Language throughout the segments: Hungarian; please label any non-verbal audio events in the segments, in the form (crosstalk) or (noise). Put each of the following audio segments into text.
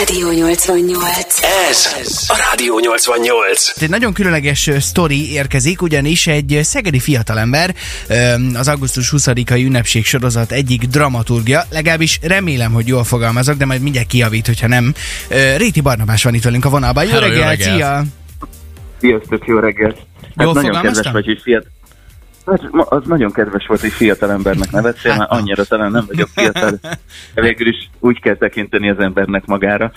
Rádió 88. Ez a Rádió 88. Egy nagyon különleges sztori érkezik, ugyanis egy szegedi fiatalember az augusztus 20-ai ünnepség sorozat egyik dramaturgia, legalábbis remélem, hogy jól fogalmazok, de majd mindjárt kijavít, hogyha nem. Réti Barnabás van itt velünk a vonalban. Jó Hello, jó reggelt, szia! Sziasztok, jó reggelt! Hát Jól nagyon fogalmaztam? kedves vagy, hogy fiat... Hát, az nagyon kedves volt, hogy fiatal embernek nevetszél, mert annyira talán nem vagyok fiatal. (laughs) Végül is úgy kell tekinteni az embernek magára.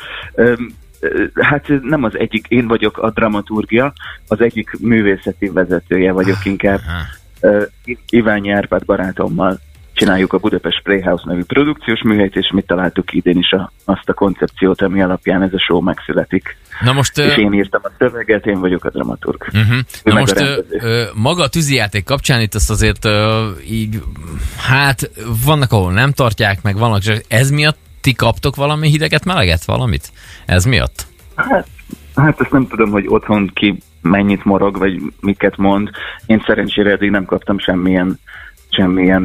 Hát nem az egyik, én vagyok a dramaturgia, az egyik művészeti vezetője vagyok inkább. Iványi Árpád barátommal csináljuk a Budapest Playhouse nevű produkciós műhelyt, és mi találtuk idén is a, azt a koncepciót, ami alapján ez a show megszületik. Na most, És én írtam a szöveget, én vagyok a dramaturg. uh-huh. Na most a ö, maga a tűzijáték kapcsán itt azt azért ö, így, hát vannak, ahol nem tartják, meg vannak, ez miatt ti kaptok valami hideget, meleget, valamit? Ez miatt? Hát, hát ezt nem tudom, hogy otthon ki mennyit morog, vagy miket mond. Én szerencsére eddig nem kaptam semmilyen, semmilyen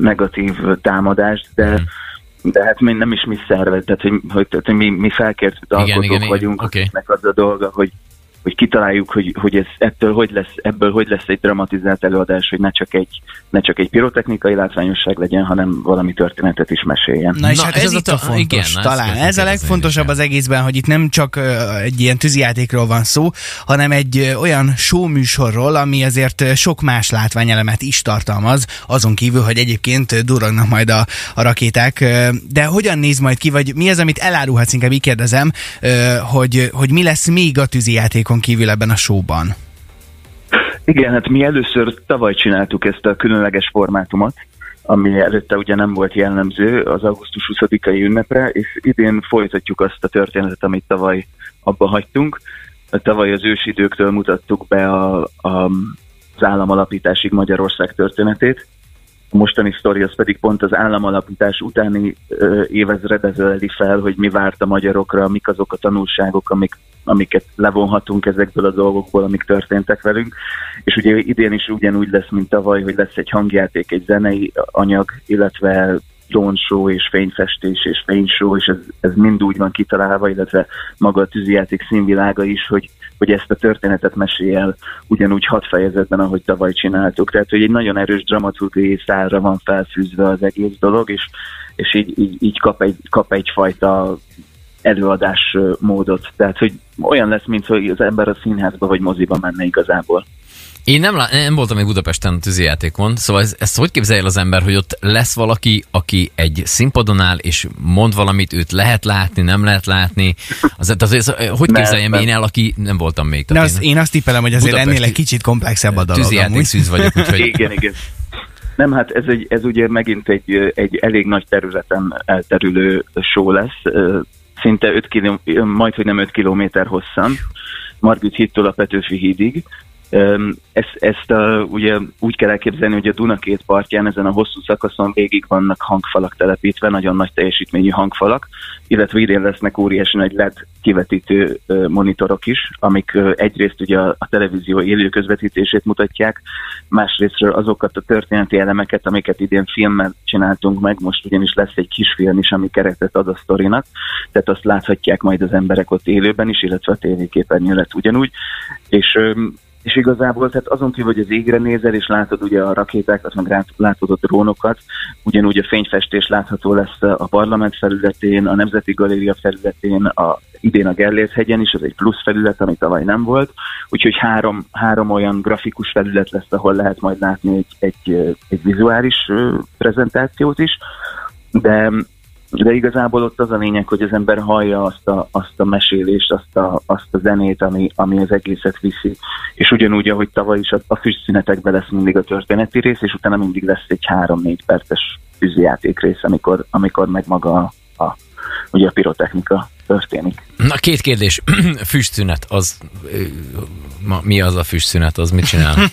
negatív támadást, de Mhm. de hát mi nem is mi szervez, tehát hogy, hogy, tehát, hogy mi, mi felkért Igen, alkotók igen, igen, vagyunk, oké. akiknek az a dolga, hogy hogy kitaláljuk, hogy, hogy ez ettől hogy lesz, ebből hogy lesz egy dramatizált előadás, hogy ne csak egy, ne csak egy pirotechnikai látványosság legyen, hanem valami történetet is meséljen. Na és Na, hát ez, ez a itt a ta- fontos igen, talán. Ez a legfontosabb az egészben, hogy itt nem csak egy ilyen tűzijátékról van szó, hanem egy olyan show műsorról, ami azért sok más látványelemet is tartalmaz, azon kívül, hogy egyébként ö, durrognak majd a, a rakéták. De hogyan néz majd ki, vagy mi az, amit elárulhatsz, inkább így kérdezem, hogy, hogy mi lesz még a tűzijátékon kívül ebben a showban? Igen, hát mi először tavaly csináltuk ezt a különleges formátumot, ami előtte ugye nem volt jellemző az augusztus 20-ai ünnepre, és idén folytatjuk azt a történetet, amit tavaly abba hagytunk. Tavaly az ősidőktől mutattuk be a, a, az államalapításig Magyarország történetét. Mostani sztori az pedig pont az államalapítás utáni ö, évezredező öleli fel, hogy mi várt a magyarokra, mik azok a tanulságok, amik, amiket levonhatunk ezekből a dolgokból, amik történtek velünk. És ugye idén is ugyanúgy lesz, mint tavaly, hogy lesz egy hangjáték, egy zenei anyag, illetve drónshow és fényfestés és fényshow, és ez, ez mind úgy van kitalálva, illetve maga a tűzijáték színvilága is, hogy, hogy ezt a történetet mesél ugyanúgy hat fejezetben, ahogy tavaly csináltuk. Tehát, hogy egy nagyon erős dramaturgiai szálra van felfűzve az egész dolog, és, és így, így, így kap, egy, kap egyfajta előadás módot. Tehát, hogy olyan lesz, mint hogy az ember a színházba vagy moziba menne igazából. Én nem, lá- nem voltam még Budapesten a tűzijátékon, szóval ez, ezt hogy képzelje el az ember, hogy ott lesz valaki, aki egy színpadon áll, és mond valamit, őt lehet látni, nem lehet látni. Az, az, az, hogy Nem, képzeljem nem. én el, aki nem voltam még? De az, én azt tippelem, hogy azért Budapesti- ennél egy kicsit komplexebb a dolog. tűzijáték szűz vagyok, úgyhogy (laughs) Igen, igen. Nem, hát ez, egy, ez ugye megint egy, egy elég nagy területen elterülő show lesz, szinte 5 kiló, majd, hogy nem 5 kilométer hosszan, Margit hídtól a Petőfi hídig. Ezt, ezt a, ugye úgy kell elképzelni, hogy a Duna két partján ezen a hosszú szakaszon végig vannak hangfalak telepítve, nagyon nagy teljesítményű hangfalak, illetve idén lesznek óriási nagy LED kivetítő monitorok is, amik egyrészt ugye a, a televízió élő közvetítését mutatják, másrésztről azokat a történeti elemeket, amiket idén filmmel csináltunk meg, most ugyanis lesz egy kisfilm is, ami keretet ad a sztorinak, tehát azt láthatják majd az emberek ott élőben is, illetve a tévéképernyő lett ugyanúgy, és és igazából, tehát azon kívül, hogy az égre nézel, és látod ugye a rakétákat, meg látod a drónokat, ugyanúgy a fényfestés látható lesz a parlament felületén, a Nemzeti Galéria felületén, a, idén a Gellért hegyen is, ez egy plusz felület, ami tavaly nem volt, úgyhogy három, három olyan grafikus felület lesz, ahol lehet majd látni egy, egy, egy vizuális prezentációt is, de de igazából ott az a lényeg, hogy az ember hallja azt a, azt a mesélést, azt a, azt a zenét, ami, ami az egészet viszi. És ugyanúgy, ahogy tavaly is a, a füstszünetekben lesz mindig a történeti rész, és utána mindig lesz egy három-négy perces tűzijáték rész, amikor, amikor meg maga a, a, ugye a pirotechnika történik. Na, két kérdés. (clears throat) Füstszünet, az... Ma, mi az a füstszünet, az mit csinál? (laughs)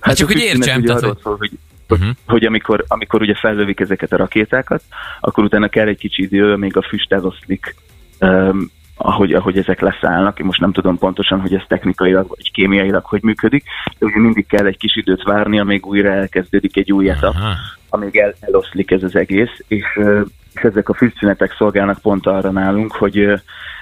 Hát csak, a hogy értsem, ugye tehát, arról hogy- szól, hogy, Uh-huh. hogy amikor, amikor ugye fellövik ezeket a rakétákat, akkor utána kell egy kicsi idő, még a füst eloszlik, um, ahogy, ahogy ezek leszállnak. Én most nem tudom pontosan, hogy ez technikailag vagy kémiailag hogy működik, de ugye mindig kell egy kis időt várni, amíg újra elkezdődik egy új etap, Aha. amíg el, eloszlik ez az egész, és, és ezek a fűszünetek szolgálnak pont arra nálunk, hogy,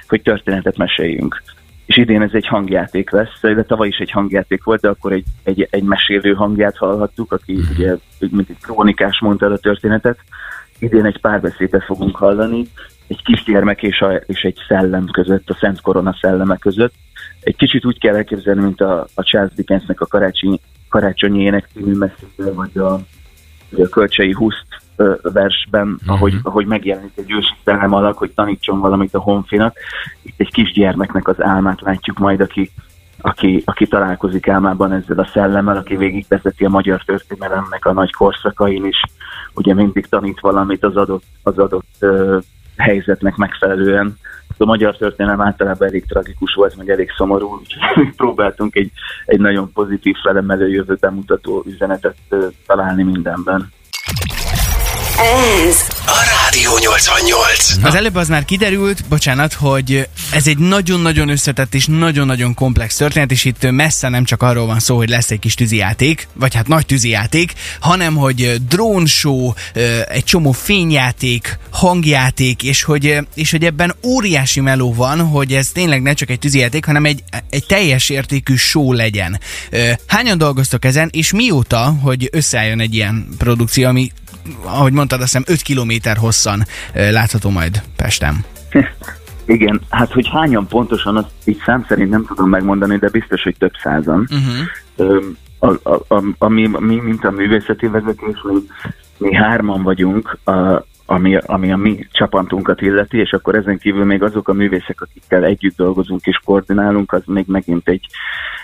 hogy történetet meséljünk. És idén ez egy hangjáték lesz, de tavaly is egy hangjáték volt, de akkor egy, egy, egy mesélő hangját hallhattuk, aki ugye, mint egy krónikás mondta el a történetet. Idén egy párbeszédet fogunk hallani, egy kisgyermek és, a, és egy szellem között, a Szent Korona szelleme között. Egy kicsit úgy kell elképzelni, mint a, a Charles Dickensnek a karácsonyi, karácsonyi ének című messzébe, vagy a, vagy a Kölcsei Huszt versben, uh-huh. ahogy, ahogy megjelenik egy ősi szellem alak, hogy tanítson valamit a honfinak. Itt egy kisgyermeknek az álmát látjuk majd, aki, aki, aki találkozik álmában ezzel a szellemmel, aki végigvezeti a magyar történelemnek a nagy korszakain is, ugye mindig tanít valamit az adott, az adott uh, helyzetnek megfelelően. A magyar történelem általában elég tragikus volt, meg elég szomorú, úgyhogy (laughs) próbáltunk egy, egy nagyon pozitív felemelő jövőben mutató üzenetet uh, találni mindenben. Ez a Rádió 88. Na. Az előbb az már kiderült, bocsánat, hogy ez egy nagyon-nagyon összetett és nagyon-nagyon komplex történet, és itt messze nem csak arról van szó, hogy lesz egy kis tűzijáték, vagy hát nagy tűzijáték, hanem hogy drónshow, egy csomó fényjáték, hangjáték, és hogy, és hogy ebben óriási meló van, hogy ez tényleg ne csak egy tűzijáték, hanem egy, egy teljes értékű show legyen. Hányan dolgoztok ezen, és mióta, hogy összeálljon egy ilyen produkció, ami ahogy mondtad, azt hiszem 5 kilométer hosszan látható majd Pestem. (laughs) Igen, hát hogy hányan pontosan, azt így szám szerint nem tudom megmondani, de biztos, hogy több százan. Uh-huh. A, a, a, a, mi, mi, mint a művészeti vezetés, mi, mi hárman vagyunk, a, ami, ami a mi csapatunkat illeti, és akkor ezen kívül még azok a művészek, akikkel együtt dolgozunk és koordinálunk, az még megint egy,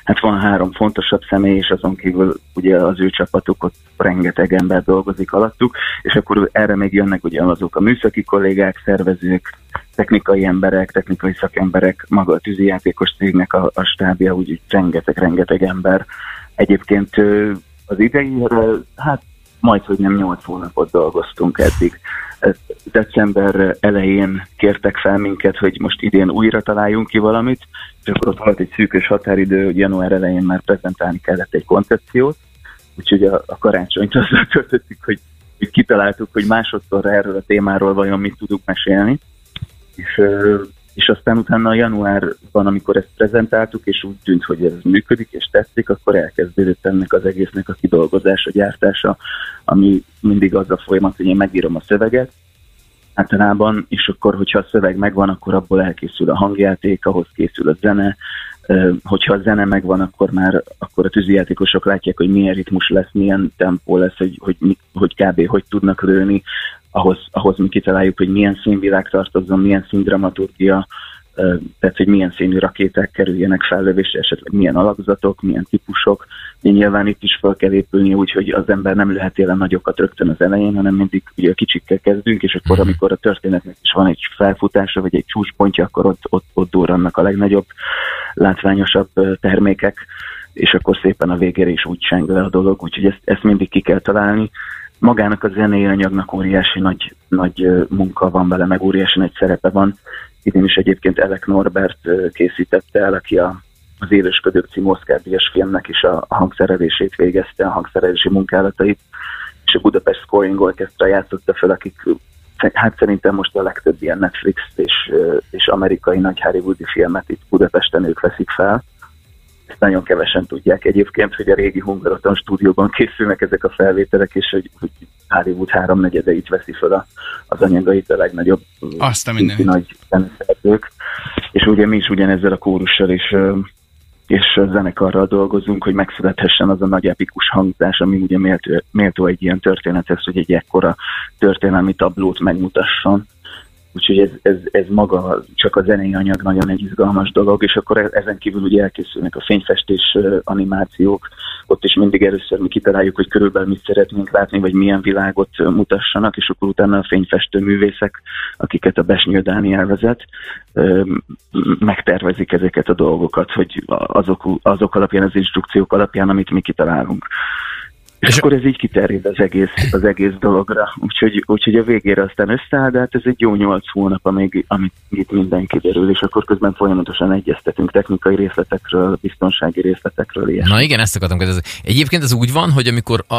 hát van három fontosabb személy, és azon kívül ugye az ő csapatuk, ott rengeteg ember dolgozik alattuk, és akkor erre még jönnek ugye azok a műszaki kollégák, szervezők, technikai emberek, technikai szakemberek, maga a tűzijátékos cégnek a, a stábja, úgyhogy rengeteg-rengeteg ember. Egyébként az idejére, hát majd, hogy nem 8 hónapot dolgoztunk eddig december elején kértek fel minket, hogy most idén újra találjunk ki valamit, és akkor ott volt egy szűkös határidő, hogy január elején már prezentálni kellett egy koncepciót, úgyhogy a, a karácsonyt azzal töltöttük, hogy, hogy kitaláltuk, hogy másodszor erről a témáról vajon mit tudunk mesélni, és, és aztán utána a januárban, amikor ezt prezentáltuk, és úgy tűnt, hogy ez működik és tetszik, akkor elkezdődött ennek az egésznek a kidolgozása, gyártása, ami mindig az a folyamat, hogy én megírom a szöveget, általában, és akkor, hogyha a szöveg megvan, akkor abból elkészül a hangjáték, ahhoz készül a zene, hogyha a zene megvan, akkor már akkor a tűzijátékosok látják, hogy milyen ritmus lesz, milyen tempó lesz, hogy, hogy, hogy kb. hogy tudnak lőni, ahhoz, ahhoz mi kitaláljuk, hogy milyen színvilág tartozzon, milyen színdramaturgia, tehát hogy milyen színű rakéták kerüljenek fellövésre, esetleg milyen alakzatok, milyen típusok. Én nyilván itt is fel kell épülni úgy, hogy az ember nem lehet élen nagyokat rögtön az elején, hanem mindig ugye a kicsikkel kezdünk, és akkor mhm. amikor a történetnek is van egy felfutása, vagy egy csúcspontja, akkor ott, ott, ott durrannak a legnagyobb, látványosabb termékek, és akkor szépen a végére is úgy cseng le a dolog, úgyhogy ezt, ezt mindig ki kell találni magának a zenei anyagnak óriási nagy, nagy munka van vele, meg óriási nagy szerepe van. Idén is egyébként Elek Norbert készítette el, aki a, az Élősködők című Oscar Díjas filmnek is a, a hangszerelését végezte, a hangszerelési munkálatait, és a Budapest Scoring Orchestra játszotta fel, akik hát szerintem most a legtöbb ilyen Netflix és, és amerikai nagy Hollywoodi filmet itt Budapesten ők veszik fel ezt nagyon kevesen tudják egyébként, hogy a régi Hungaroton stúdióban készülnek ezek a felvételek, és hogy, hogy Hollywood háromnegyedeit veszi fel a, az anyagait a legnagyobb Azt a minden. nagy zeneszerzők. És ugye mi is ugyanezzel a kórussal és, és a zenekarral dolgozunk, hogy megszülethessen az a nagy epikus hangzás, ami ugye méltó, méltó egy ilyen történethez, hogy egy ekkora történelmi tablót megmutasson Úgyhogy ez, ez, ez maga csak a zenei anyag nagyon egy izgalmas dolog, és akkor e- ezen kívül ugye elkészülnek a fényfestés animációk, ott is mindig először mi kitaláljuk, hogy körülbelül mit szeretnénk látni, vagy milyen világot mutassanak, és akkor utána a fényfestő művészek, akiket a Besnyő Dániel vezet, megtervezik ezeket a dolgokat, hogy azok, azok alapján, az instrukciók alapján, amit mi kitalálunk. És, és akkor ez így kiterjed az egész, az egész dologra. Úgyhogy, úgyhogy a végére aztán összeáll, de hát ez egy jó nyolc hónap, amíg, amíg itt minden kiderül, és akkor közben folyamatosan egyeztetünk technikai részletekről, biztonsági részletekről. Ilyes. Na igen, ezt akartam kérdezni. Egyébként ez úgy van, hogy amikor, a,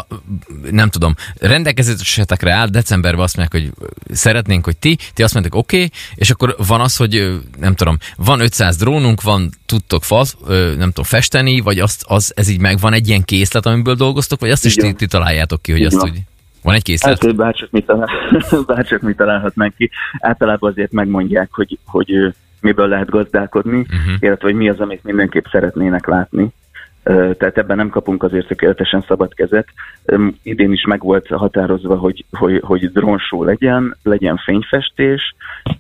nem tudom, rendelkezésetekre áll, decemberben azt mondják, hogy szeretnénk, hogy ti, ti azt mondják, oké, okay, és akkor van az, hogy nem tudom, van 500 drónunk, van, tudtok faz, nem tudom, festeni, vagy azt, az, ez így megvan egy ilyen készlet, amiből dolgoztok, vagy azt is ti, ti találjátok ki, hogy azt úgy... Van egy készlet? Hát, bárcsak mit, talál, (laughs) bárcsak mit találhatnánk ki. Általában azért megmondják, hogy, hogy miből lehet gazdálkodni, uh-huh. illetve hogy mi az, amit mindenképp szeretnének látni. Tehát ebben nem kapunk azért tökéletesen szabad kezet. Idén is meg volt határozva, hogy, hogy, hogy drónsó legyen, legyen fényfestés.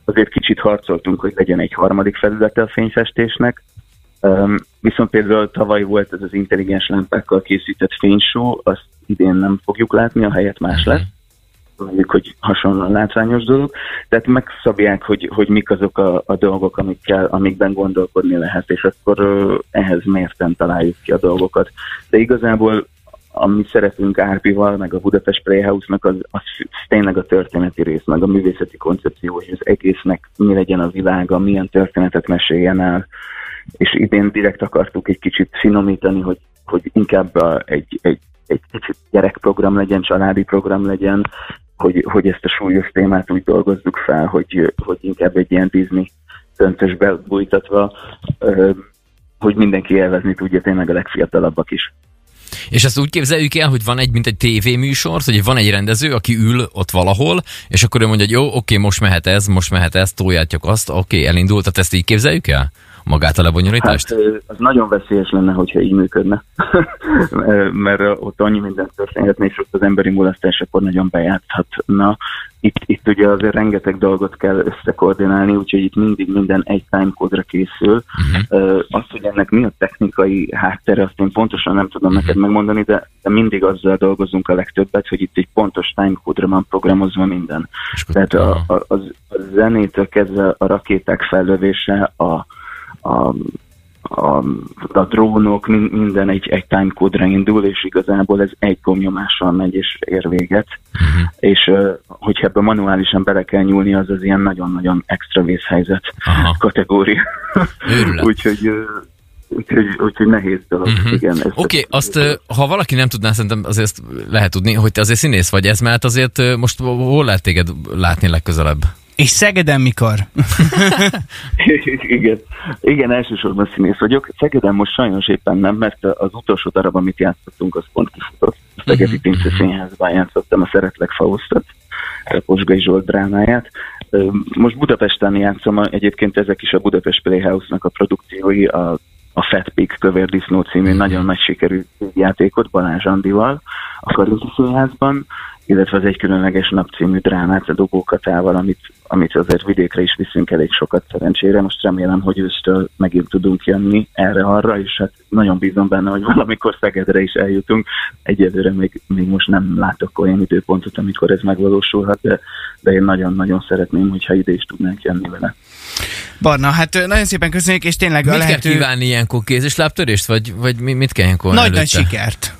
Azért kicsit harcoltunk, hogy legyen egy harmadik felülete a fényfestésnek. Viszont például tavaly volt ez az intelligens lámpákkal készített fénysó, azt idén nem fogjuk látni, a helyet más lesz. Mondjuk, hogy hasonlóan látványos dolog. Tehát megszabják, hogy, hogy mik azok a, a dolgok, amikkel, amikben gondolkodni lehet, és akkor ehhez mérten találjuk ki a dolgokat. De igazából a mi szerepünk Árpival, meg a Budapest Playhouse-nak az, az tényleg a történeti rész, meg a művészeti koncepció, hogy az egésznek mi legyen a világa, milyen történetet meséljen el, és idén direkt akartuk egy kicsit finomítani, hogy, hogy inkább egy, egy egy kicsit gyerekprogram legyen, családi program legyen, hogy, hogy ezt a súlyos témát úgy dolgozzuk fel, hogy, hogy inkább egy ilyen Disney döntősbe bújtatva, hogy mindenki élvezni tudja, tényleg a legfiatalabbak is. És ezt úgy képzeljük el, hogy van egy, mint egy tévéműsor, hogy van egy rendező, aki ül ott valahol, és akkor ő mondja, hogy jó, oké, most mehet ez, most mehet ez, tójátjuk azt, oké, elindult, tehát ezt így képzeljük el? Magát a lebonyolítást? Hát, az nagyon veszélyes lenne, hogyha így működne, (laughs) mert ott annyi minden történhetne, és ott az emberi mulasztás akkor nagyon bejátszhatna. Itt, itt ugye azért rengeteg dolgot kell összekoordinálni, úgyhogy itt mindig minden egy timecode-ra készül. Uh-huh. Azt, hogy ennek mi a technikai háttere, azt én pontosan nem tudom uh-huh. neked megmondani, de, de mindig azzal dolgozunk a legtöbbet, hogy itt egy pontos timecode-ra van programozva minden. Tehát a, a, a, a zenétől kezdve a rakéták fellövése, a, a, a, a drónok, minden egy, egy timecode-ra indul, és igazából ez egy gomnyomással megy, és ér véget. Uh-huh. És hogyha ebbe manuálisan bele kell nyúlni, az az ilyen nagyon-nagyon extra vészhelyzet Aha. kategória. (laughs) úgyhogy Úgyhogy, úgyhogy nehéz dolog. Uh-huh. Igen, Oké, okay, azt ha valaki nem tudná, szerintem azért lehet tudni, hogy te azért színész vagy ez, mert azért most hol lehet téged látni legközelebb? És Szegeden mikor? (laughs) Igen. Igen, elsősorban színész vagyok. Szegeden most sajnos éppen nem, mert az utolsó darab, amit játszottunk, az pont kifutott. A Szegedi uh-huh. Pince Színházban játszottam a Szeretlek Faustot, a Posgai Zsolt drámáját. Most Budapesten játszom, egyébként ezek is a Budapest Playhouse-nak a produkciói, a a Fat Pig Kövér Disznó című nagyon nagy sikerű játékot Balázs Andival a Karinti Színházban illetve az egy különleges nap című drámát a dobókatával, amit, amit azért vidékre is viszünk elég sokat szerencsére. Most remélem, hogy ősztől megint tudunk jönni erre-arra, és hát nagyon bízom benne, hogy valamikor Szegedre is eljutunk. Egyelőre még, még most nem látok olyan időpontot, amikor ez megvalósulhat, de, de én nagyon-nagyon szeretném, hogyha ide is tudnánk jönni vele. Barna, hát nagyon szépen köszönjük, és tényleg mit a lehető... kell kívánni ilyenkor kézislábtörést, vagy, vagy mit kell ilyenkor Nagy-nagy sikert.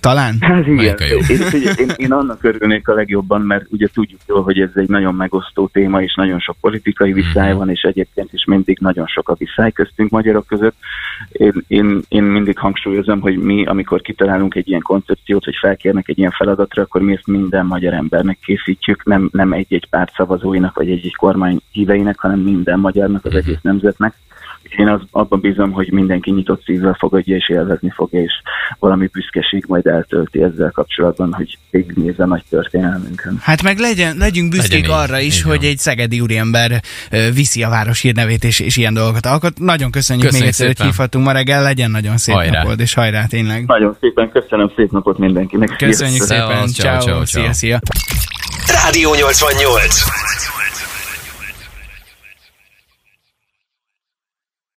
Talán? Hát igen. Én, én, én annak örülnék a legjobban, mert ugye tudjuk jól, hogy ez egy nagyon megosztó téma, és nagyon sok politikai mhm. viszály van, és egyébként is mindig nagyon sok a viszály köztünk magyarok között. Én, én, én mindig hangsúlyozom, hogy mi, amikor kitalálunk egy ilyen koncepciót, hogy felkérnek egy ilyen feladatra, akkor mi ezt minden magyar embernek készítjük, nem, nem egy-egy párt szavazóinak, vagy egy-egy kormány híveinek, hanem minden magyarnak, az mhm. egész nemzetnek én az, abban bízom, hogy mindenki nyitott szívvel fogadja és élvezni fogja, és valami büszkeség majd eltölti ezzel kapcsolatban, hogy végignéz a nagy történelmünkön. Hát meg legyen, legyünk büszkék legyen arra is, Igen. hogy egy szegedi úriember viszi a város hírnevét, és, és ilyen dolgokat alkot. Nagyon köszönjük, köszönjük még egyszer, hogy hívhatunk ma reggel, legyen nagyon szép hajrá. napod, és hajrá tényleg. Nagyon szépen köszönöm, szép napot mindenkinek. Köszönjük szépen, ciao, ciao, ciao, szia, szia. Rádió 88